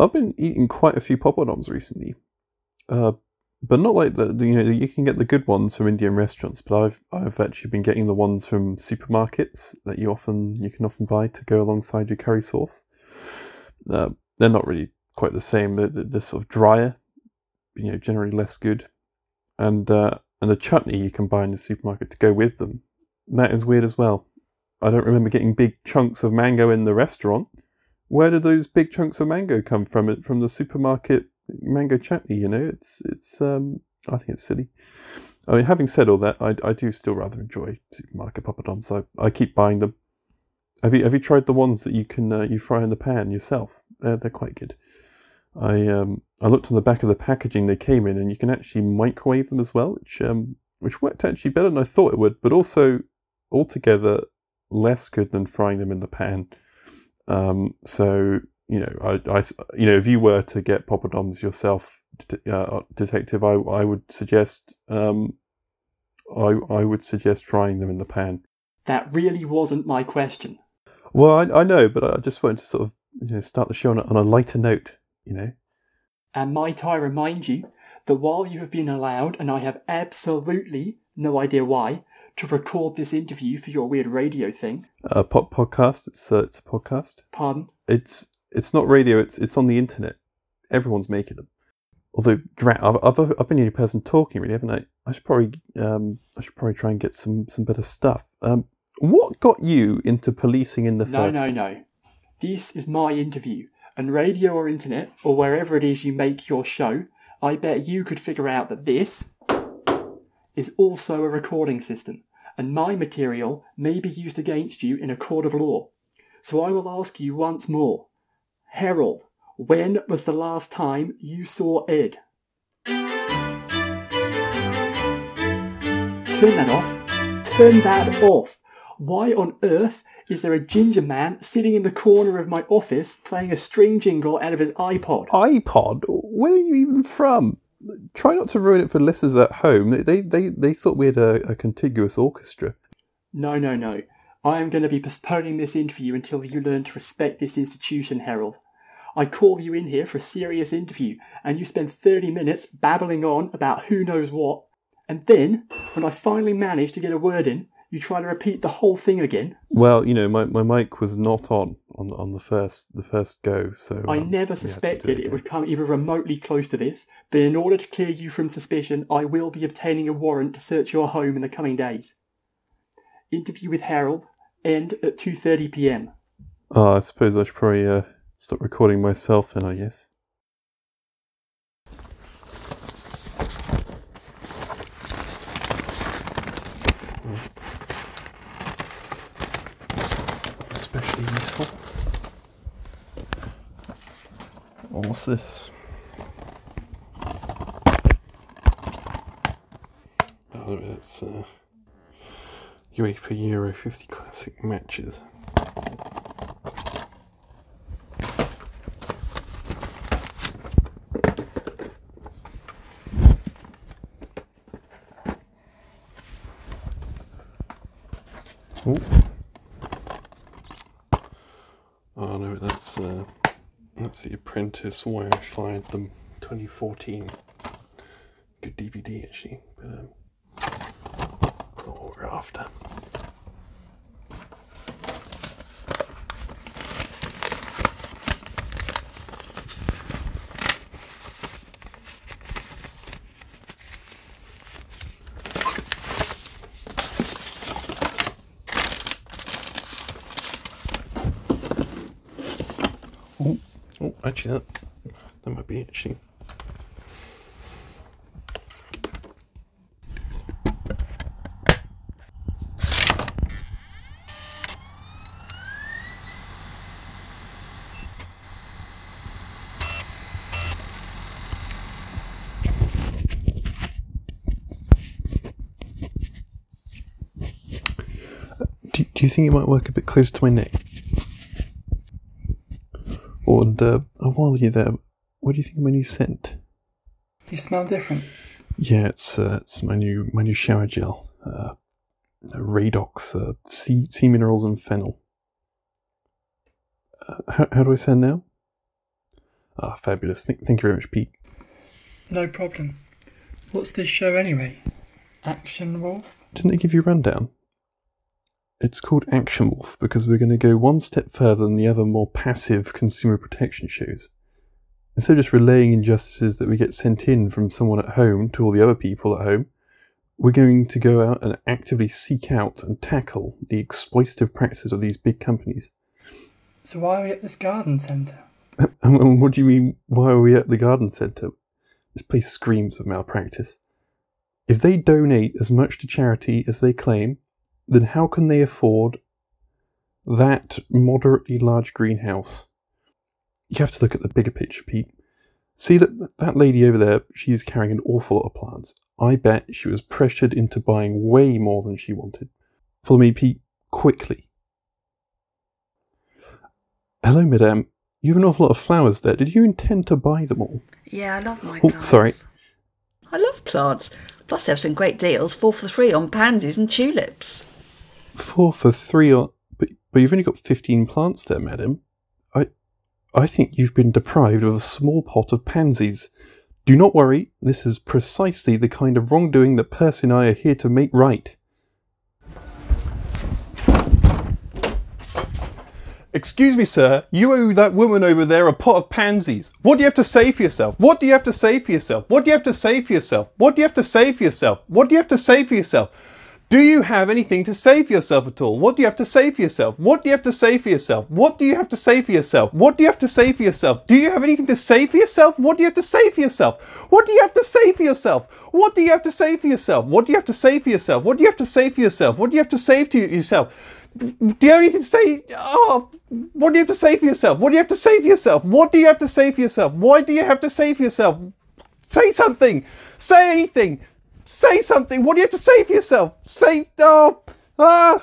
I've been eating quite a few poppadoms recently, uh, but not like the you know you can get the good ones from Indian restaurants, but I've I've actually been getting the ones from supermarkets that you often you can often buy to go alongside your curry sauce. Uh, they're not really quite the same. They're, they're, sort of drier, you know, generally less good, and uh, and the chutney you can buy in the supermarket to go with them. That is weird as well. I don't remember getting big chunks of mango in the restaurant. Where did those big chunks of mango come from? From the supermarket mango chutney. You know, it's it's. Um, I think it's silly. I mean, having said all that, I, I do still rather enjoy supermarket poppadoms. I, I keep buying them. Have you have you tried the ones that you can uh, you fry in the pan yourself? They're they're quite good. I um I looked on the back of the packaging they came in, and you can actually microwave them as well, which um which worked actually better than I thought it would, but also altogether less good than frying them in the pan. Um, so you know, I, I, you know, if you were to get poppadoms yourself, uh, detective, I, I would suggest, um, I, I would suggest frying them in the pan. That really wasn't my question. Well, I, I know, but I just wanted to sort of you know start the show on a, on a lighter note, you know. And might I remind you that while you have been allowed, and I have absolutely no idea why, to record this interview for your weird radio thing. A pop podcast. It's a, it's a podcast. Pardon? It's it's not radio. It's it's on the internet. Everyone's making them. Although I've, I've, I've been the only person talking, really, haven't I? I should probably um, I should probably try and get some some better stuff. Um, what got you into policing in the no, first? No, no, no. This is my interview, and radio or internet or wherever it is you make your show. I bet you could figure out that this is also a recording system, and my material may be used against you in a court of law. So I will ask you once more Harold, when was the last time you saw Ed? Turn that off. Turn that off. Why on earth is there a ginger man sitting in the corner of my office playing a string jingle out of his iPod? iPod? Where are you even from? Try not to ruin it for listeners at home. They they, they thought we had a, a contiguous orchestra. No, no, no. I am going to be postponing this interview until you learn to respect this institution, Harold. I call you in here for a serious interview, and you spend 30 minutes babbling on about who knows what, and then, when I finally manage to get a word in, you try to repeat the whole thing again. Well, you know, my, my mic was not on on on the first the first go, so I um, never suspected it, it would come even remotely close to this. But in order to clear you from suspicion, I will be obtaining a warrant to search your home in the coming days. Interview with Harold end at two thirty p.m. Oh, I suppose I should probably uh, stop recording myself then. I guess. What's this? Oh, it's uh, UEFA Euro 50 Classic matches. Ooh. Oh no, that's uh, that's The Apprentice, why I fired them 2014. Good DVD actually, but um, not what we're after. Actually, that, that might be it, actually. Do, do you think it might work a bit closer to my neck? And uh, while you're there, what do you think of my new scent? You smell different. Yeah, it's uh, it's my new my new shower gel. Uh, Radox, uh, sea sea minerals and fennel. Uh, how how do I sound now? Ah, fabulous. Thank, thank you very much, Pete. No problem. What's this show anyway? Action Wolf? Didn't they give you a rundown? It's called Action Wolf because we're going to go one step further than the other more passive consumer protection shows. Instead of just relaying injustices that we get sent in from someone at home to all the other people at home, we're going to go out and actively seek out and tackle the exploitative practices of these big companies. So why are we at this garden centre? And what do you mean, why are we at the garden centre? This place screams of malpractice. If they donate as much to charity as they claim, then how can they afford that moderately large greenhouse? You have to look at the bigger picture, Pete. See that that lady over there, she's carrying an awful lot of plants. I bet she was pressured into buying way more than she wanted. Follow me, Pete, quickly. Hello, madame. You have an awful lot of flowers there. Did you intend to buy them all? Yeah, I love my Oh, plants. sorry. I love plants. Plus, they have some great deals, four for three on pansies and tulips. Four for three, or, but, but you've only got 15 plants there, madam. I, I think you've been deprived of a small pot of pansies. Do not worry, this is precisely the kind of wrongdoing that Percy and I are here to make right. Excuse me, sir. You owe that woman over there a pot of pansies. What do you have to say for yourself? What do you have to say for yourself? What do you have to say for yourself? What do you have to say for yourself? What do you have to say for yourself? Do you have anything to say for yourself at all? What do you have to say for yourself? What do you have to say for yourself? What do you have to say for yourself? What do you have to say for yourself? Do you have anything to say for yourself? What do you have to say for yourself? What do you have to say for yourself? What do you have to say for yourself? What do you have to say for yourself? What do you have to say for yourself? What do you have to say to yourself? Do you have anything to say? Oh, what do you have to say for yourself? What do you have to say for yourself? What do you have to say for yourself? Why do you have to say for yourself? Say something. Say anything. Say something. What do you have to say for yourself? Say, oh, ah.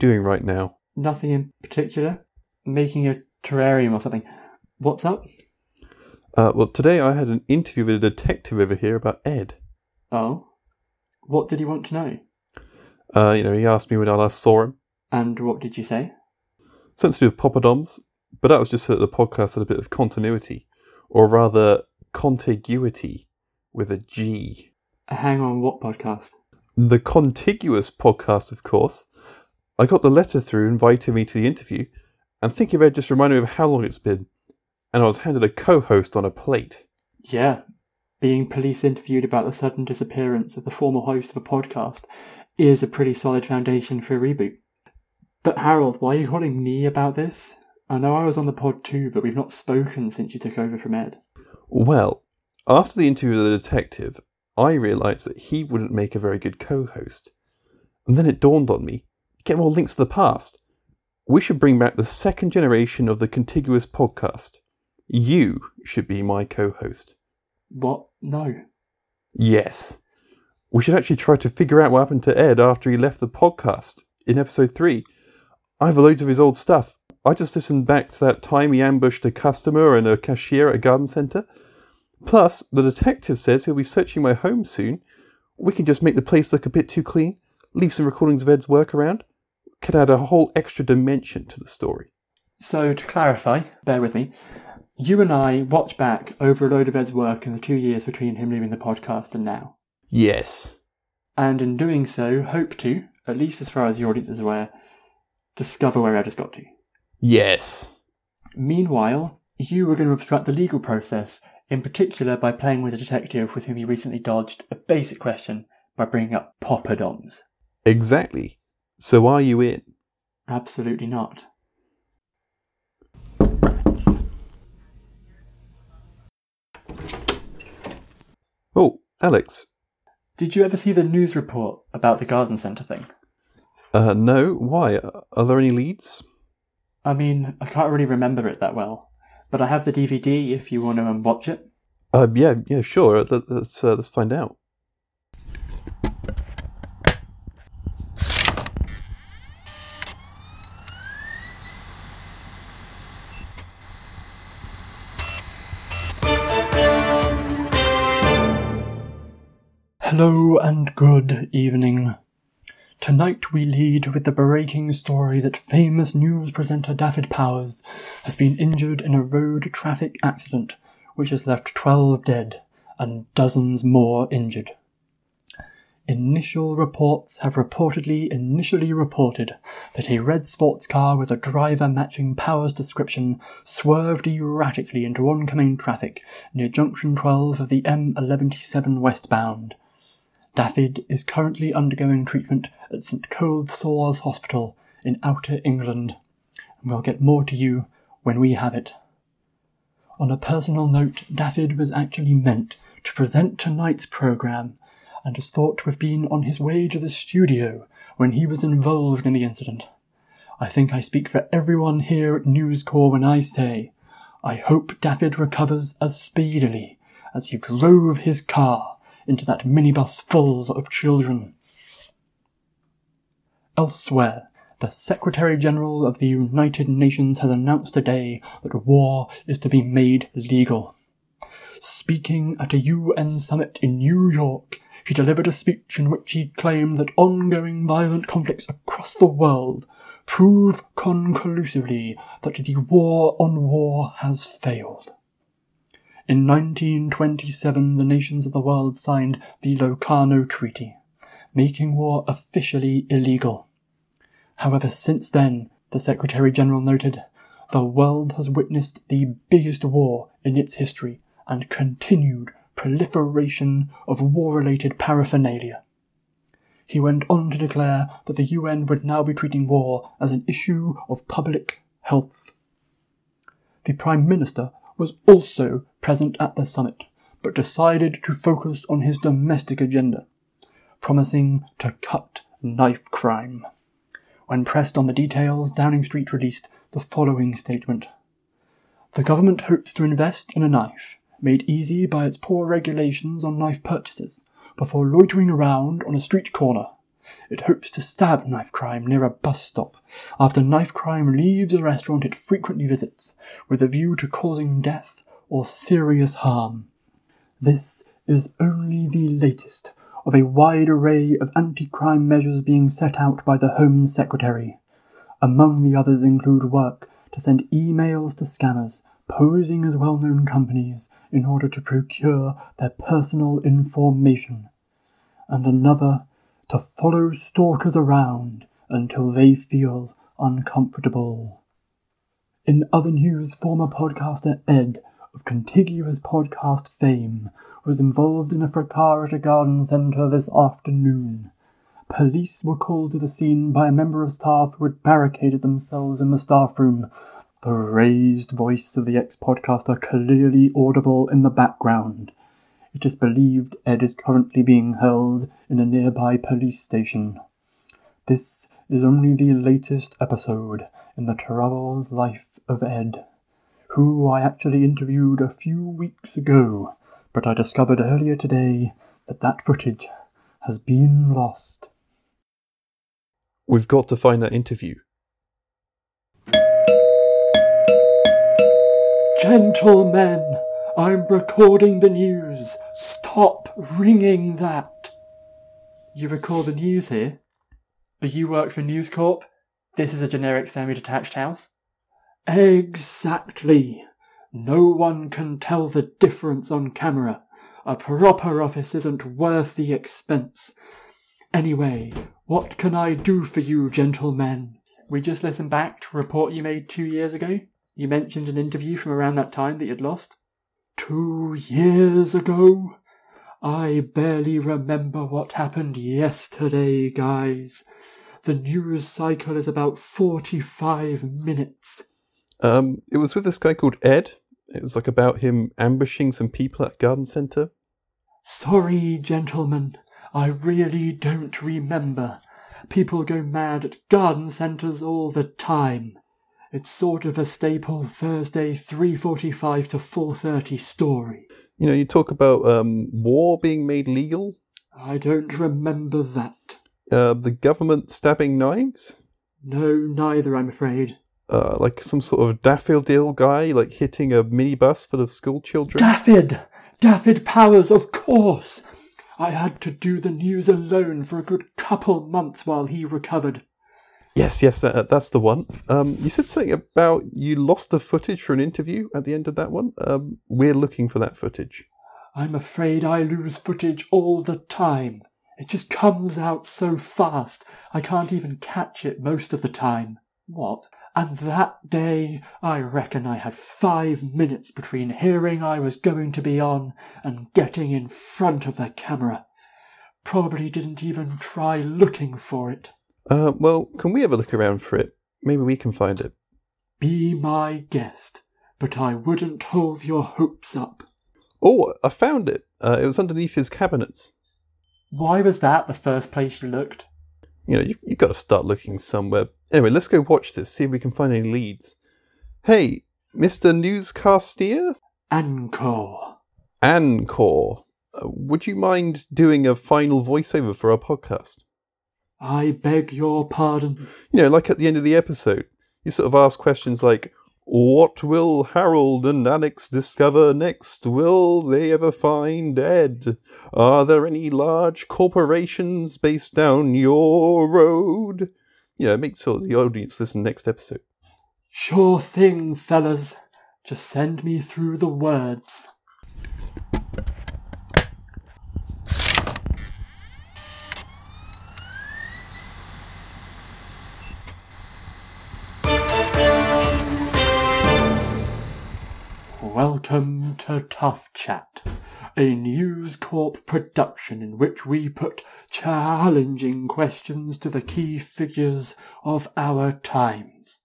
Doing right now? Nothing in particular. Making a terrarium or something. What's up? Uh, well, today I had an interview with a detective over here about Ed. Oh. What did he want to know? Uh, you know, he asked me when I last saw him. And what did you say? Something to do with poppadoms, but that was just so that the podcast had a bit of continuity, or rather, contiguity with a G. Hang on, what podcast? The contiguous podcast, of course. I got the letter through inviting me to the interview, and thinking of Ed just reminded me of how long it's been, and I was handed a co-host on a plate. Yeah. Being police interviewed about the sudden disappearance of the former host of a podcast is a pretty solid foundation for a reboot. But Harold, why are you calling me about this? I know I was on the pod too, but we've not spoken since you took over from Ed. Well, after the interview with the detective, I realised that he wouldn't make a very good co-host. And then it dawned on me, get more links to the past. We should bring back the second generation of the contiguous podcast. You should be my co-host. What? No. Yes. We should actually try to figure out what happened to Ed after he left the podcast in episode 3. I have loads of his old stuff. I just listened back to that time he ambushed a customer and a cashier at a garden centre. Plus, the detective says he'll be searching my home soon. We can just make the place look a bit too clean, leave some recordings of Ed's work around. Could add a whole extra dimension to the story. So, to clarify, bear with me, you and I watch back over a load of Ed's work in the two years between him leaving the podcast and now. Yes. And in doing so, hope to, at least as far as the audience is aware, discover where Ed has got to. Yes. Meanwhile, you were going to obstruct the legal process, in particular by playing with a detective with whom you recently dodged a basic question by bringing up poppadoms. Exactly. So are you in? Absolutely not. Rats. Oh, Alex, Did you ever see the news report about the garden centre thing? Uh, no, why? Are there any leads? I mean, I can't really remember it that well, but I have the DVD if you want to watch it. Uh, yeah, yeah, sure. Let, let's uh, let's find out. Hello and good evening. Tonight we lead with the breaking story that famous news presenter David Powers has been injured in a road traffic accident which has left 12 dead and dozens more injured. Initial reports have reportedly initially reported that a red sports car with a driver matching Powers' description swerved erratically into oncoming traffic near junction 12 of the M117 westbound. David is currently undergoing treatment at St Coldsaws Hospital in Outer England, and we'll get more to you when we have it. On a personal note, David was actually meant to present tonight's programme and is thought to have been on his way to the studio when he was involved in the incident. I think I speak for everyone here at News Corps when I say I hope David recovers as speedily as he drove his car into that minibus full of children. Elsewhere, the Secretary General of the United Nations has announced today that war is to be made legal. Speaking at a UN summit in New York, he delivered a speech in which he claimed that ongoing violent conflicts across the world prove conclusively that the war on war has failed. In 1927, the nations of the world signed the Locarno Treaty, making war officially illegal. However, since then, the Secretary General noted, the world has witnessed the biggest war in its history and continued proliferation of war related paraphernalia. He went on to declare that the UN would now be treating war as an issue of public health. The Prime Minister was also present at the summit, but decided to focus on his domestic agenda, promising to cut knife crime. When pressed on the details, Downing Street released the following statement The government hopes to invest in a knife, made easy by its poor regulations on knife purchases, before loitering around on a street corner. It hopes to stab knife crime near a bus stop after knife crime leaves a restaurant it frequently visits, with a view to causing death or serious harm. This is only the latest of a wide array of anti crime measures being set out by the Home Secretary. Among the others include work to send emails to scammers posing as well known companies in order to procure their personal information, and another to follow stalkers around until they feel uncomfortable. In other news, former podcaster Ed of contiguous podcast fame was involved in a fracas at a garden centre this afternoon. Police were called to the scene by a member of staff who had barricaded themselves in the staff room, the raised voice of the ex podcaster clearly audible in the background. It is believed Ed is currently being held in a nearby police station. This is only the latest episode in the troubled life of Ed, who I actually interviewed a few weeks ago but I discovered earlier today that that footage has been lost. We've got to find that interview. Gentlemen, I'm recording the news. Stop ringing that. You record the news here? But you work for News Corp? This is a generic semi-detached house? Exactly. No one can tell the difference on camera. A proper office isn't worth the expense. Anyway, what can I do for you, gentlemen? We just listened back to a report you made two years ago. You mentioned an interview from around that time that you'd lost. Two years ago? I barely remember what happened yesterday, guys. The news cycle is about 45 minutes. Um, it was with this guy called Ed. It was like about him ambushing some people at a garden centre. Sorry, gentlemen. I really don't remember. People go mad at garden centres all the time. It's sort of a staple Thursday 3:45 to 4:30 story. You know, you talk about um, war being made legal, I don't remember that. uh, the government stabbing knives, No, neither, I'm afraid. uh, like some sort of daffodil guy like hitting a minibus full of school children. Daffyd! Daffyd Powers, of course! I had to do the news alone for a good couple months while he recovered. Yes, yes, that, that's the one. Um, you said something about you lost the footage for an interview at the end of that one. Um, we're looking for that footage. I'm afraid I lose footage all the time. It just comes out so fast, I can't even catch it most of the time. What? And that day, I reckon I had five minutes between hearing I was going to be on and getting in front of the camera. Probably didn't even try looking for it. Uh, well, can we have a look around for it? Maybe we can find it. Be my guest, but I wouldn't hold your hopes up. Oh, I found it. Uh, it was underneath his cabinets. Why was that the first place you looked? You know, you've, you've got to start looking somewhere. Anyway, let's go watch this, see if we can find any leads. Hey, Mr. Newscastier? Encore. Ancore. Uh, would you mind doing a final voiceover for our podcast? I beg your pardon. You know, like at the end of the episode, you sort of ask questions like, What will Harold and Alex discover next? Will they ever find Ed? Are there any large corporations based down your road? Yeah, make sure the audience listen next episode. Sure thing, fellas. Just send me through the words. Welcome to Tough Chat, a News Corp production in which we put challenging questions to the key figures of our times.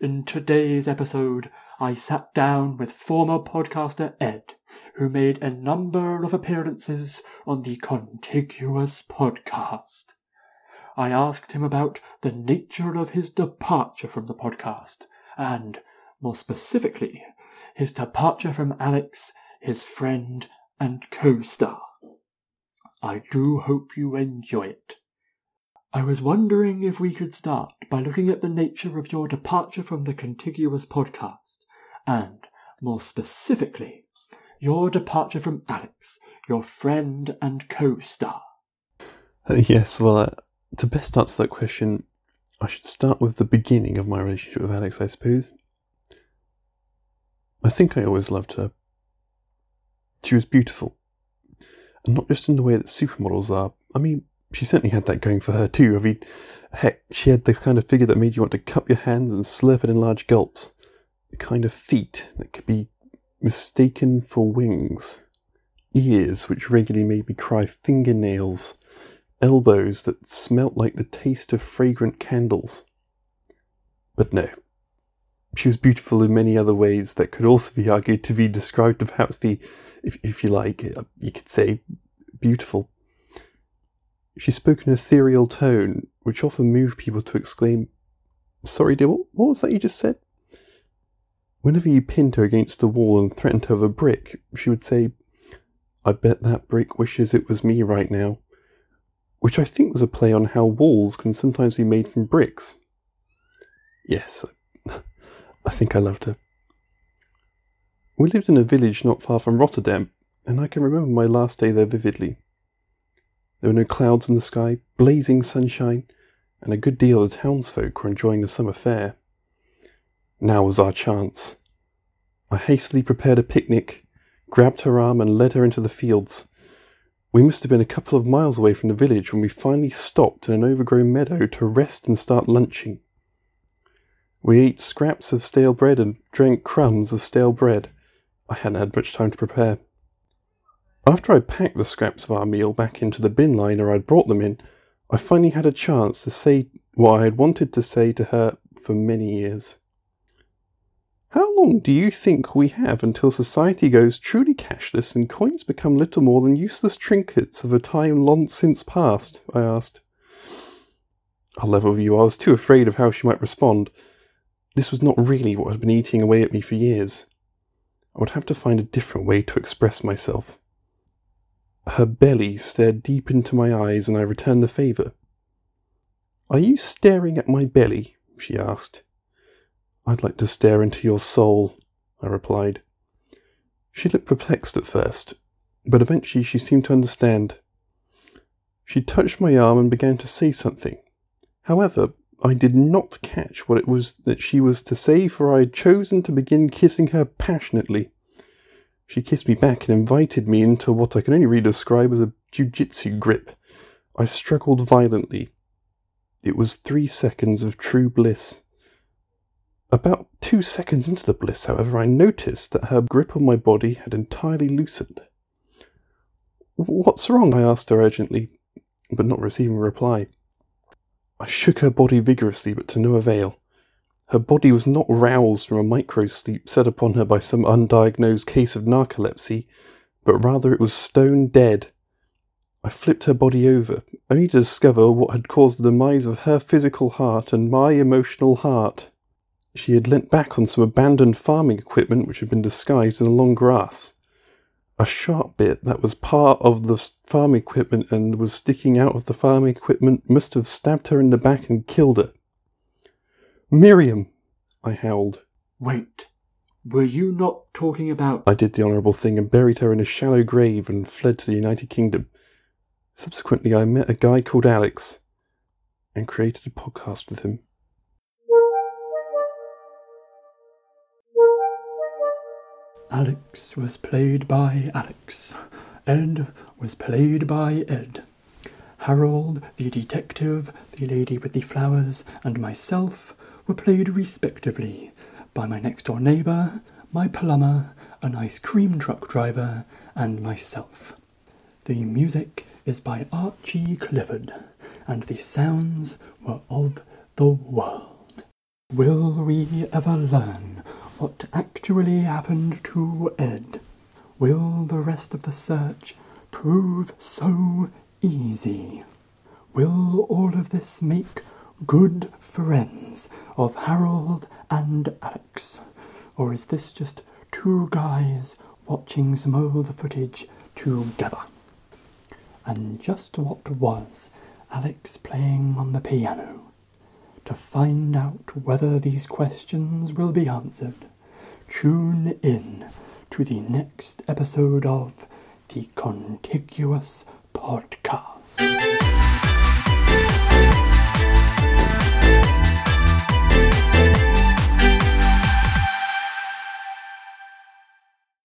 In today's episode, I sat down with former podcaster Ed, who made a number of appearances on the Contiguous podcast. I asked him about the nature of his departure from the podcast, and, more specifically, his departure from Alex, his friend and co-star. I do hope you enjoy it. I was wondering if we could start by looking at the nature of your departure from the Contiguous podcast, and, more specifically, your departure from Alex, your friend and co-star. Uh, yes, well, uh, to best answer that question, I should start with the beginning of my relationship with Alex, I suppose. I think I always loved her. She was beautiful. And not just in the way that supermodels are. I mean, she certainly had that going for her too. I mean, heck, she had the kind of figure that made you want to cup your hands and slurp it in large gulps. The kind of feet that could be mistaken for wings. Ears which regularly made me cry fingernails. Elbows that smelt like the taste of fragrant candles. But no, she was beautiful in many other ways that could also be argued to be described to perhaps be, if, if you like, uh, you could say, beautiful. She spoke in an ethereal tone, which often moved people to exclaim, Sorry, dear, what, what was that you just said? Whenever you pinned her against the wall and threatened her with a brick, she would say, I bet that brick wishes it was me right now. Which I think was a play on how walls can sometimes be made from bricks. Yes, I think I loved her. We lived in a village not far from Rotterdam, and I can remember my last day there vividly. There were no clouds in the sky, blazing sunshine, and a good deal of the townsfolk were enjoying the summer fair. Now was our chance. I hastily prepared a picnic, grabbed her arm, and led her into the fields. We must have been a couple of miles away from the village when we finally stopped in an overgrown meadow to rest and start lunching. We ate scraps of stale bread and drank crumbs of stale bread. I hadn't had much time to prepare. After I packed the scraps of our meal back into the bin liner I'd brought them in, I finally had a chance to say what I had wanted to say to her for many years. How long do you think we have until society goes truly cashless and coins become little more than useless trinkets of a time long since past? I asked. I'll level with you, I was too afraid of how she might respond. This was not really what had been eating away at me for years. I would have to find a different way to express myself. Her belly stared deep into my eyes, and I returned the favour. Are you staring at my belly? she asked. I'd like to stare into your soul, I replied. She looked perplexed at first, but eventually she seemed to understand. She touched my arm and began to say something. However, I did not catch what it was that she was to say, for I had chosen to begin kissing her passionately. She kissed me back and invited me into what I can only really describe as a jiu-jitsu grip. I struggled violently. It was three seconds of true bliss. About two seconds into the bliss, however, I noticed that her grip on my body had entirely loosened. What's wrong? I asked her urgently, but not receiving a reply. I shook her body vigorously, but to no avail. Her body was not roused from a micro sleep set upon her by some undiagnosed case of narcolepsy, but rather it was stone dead. I flipped her body over, only to discover what had caused the demise of her physical heart and my emotional heart. She had leant back on some abandoned farming equipment which had been disguised in the long grass. A sharp bit that was part of the farm equipment and was sticking out of the farm equipment must have stabbed her in the back and killed her. Miriam! I howled. Wait, were you not talking about. I did the honourable thing and buried her in a shallow grave and fled to the United Kingdom. Subsequently, I met a guy called Alex and created a podcast with him. Alex was played by Alex. Ed was played by Ed. Harold, the detective, the lady with the flowers, and myself were played respectively by my next door neighbour, my plumber, an ice cream truck driver, and myself. The music is by Archie Clifford, and the sounds were of the world. Will we ever learn what actually happened to Ed? Will the rest of the search prove so easy? Will all of this make good friends of Harold and Alex? Or is this just two guys watching some old footage together? And just what was Alex playing on the piano? to find out whether these questions will be answered, tune in to the next episode of the Contiguous Podcast.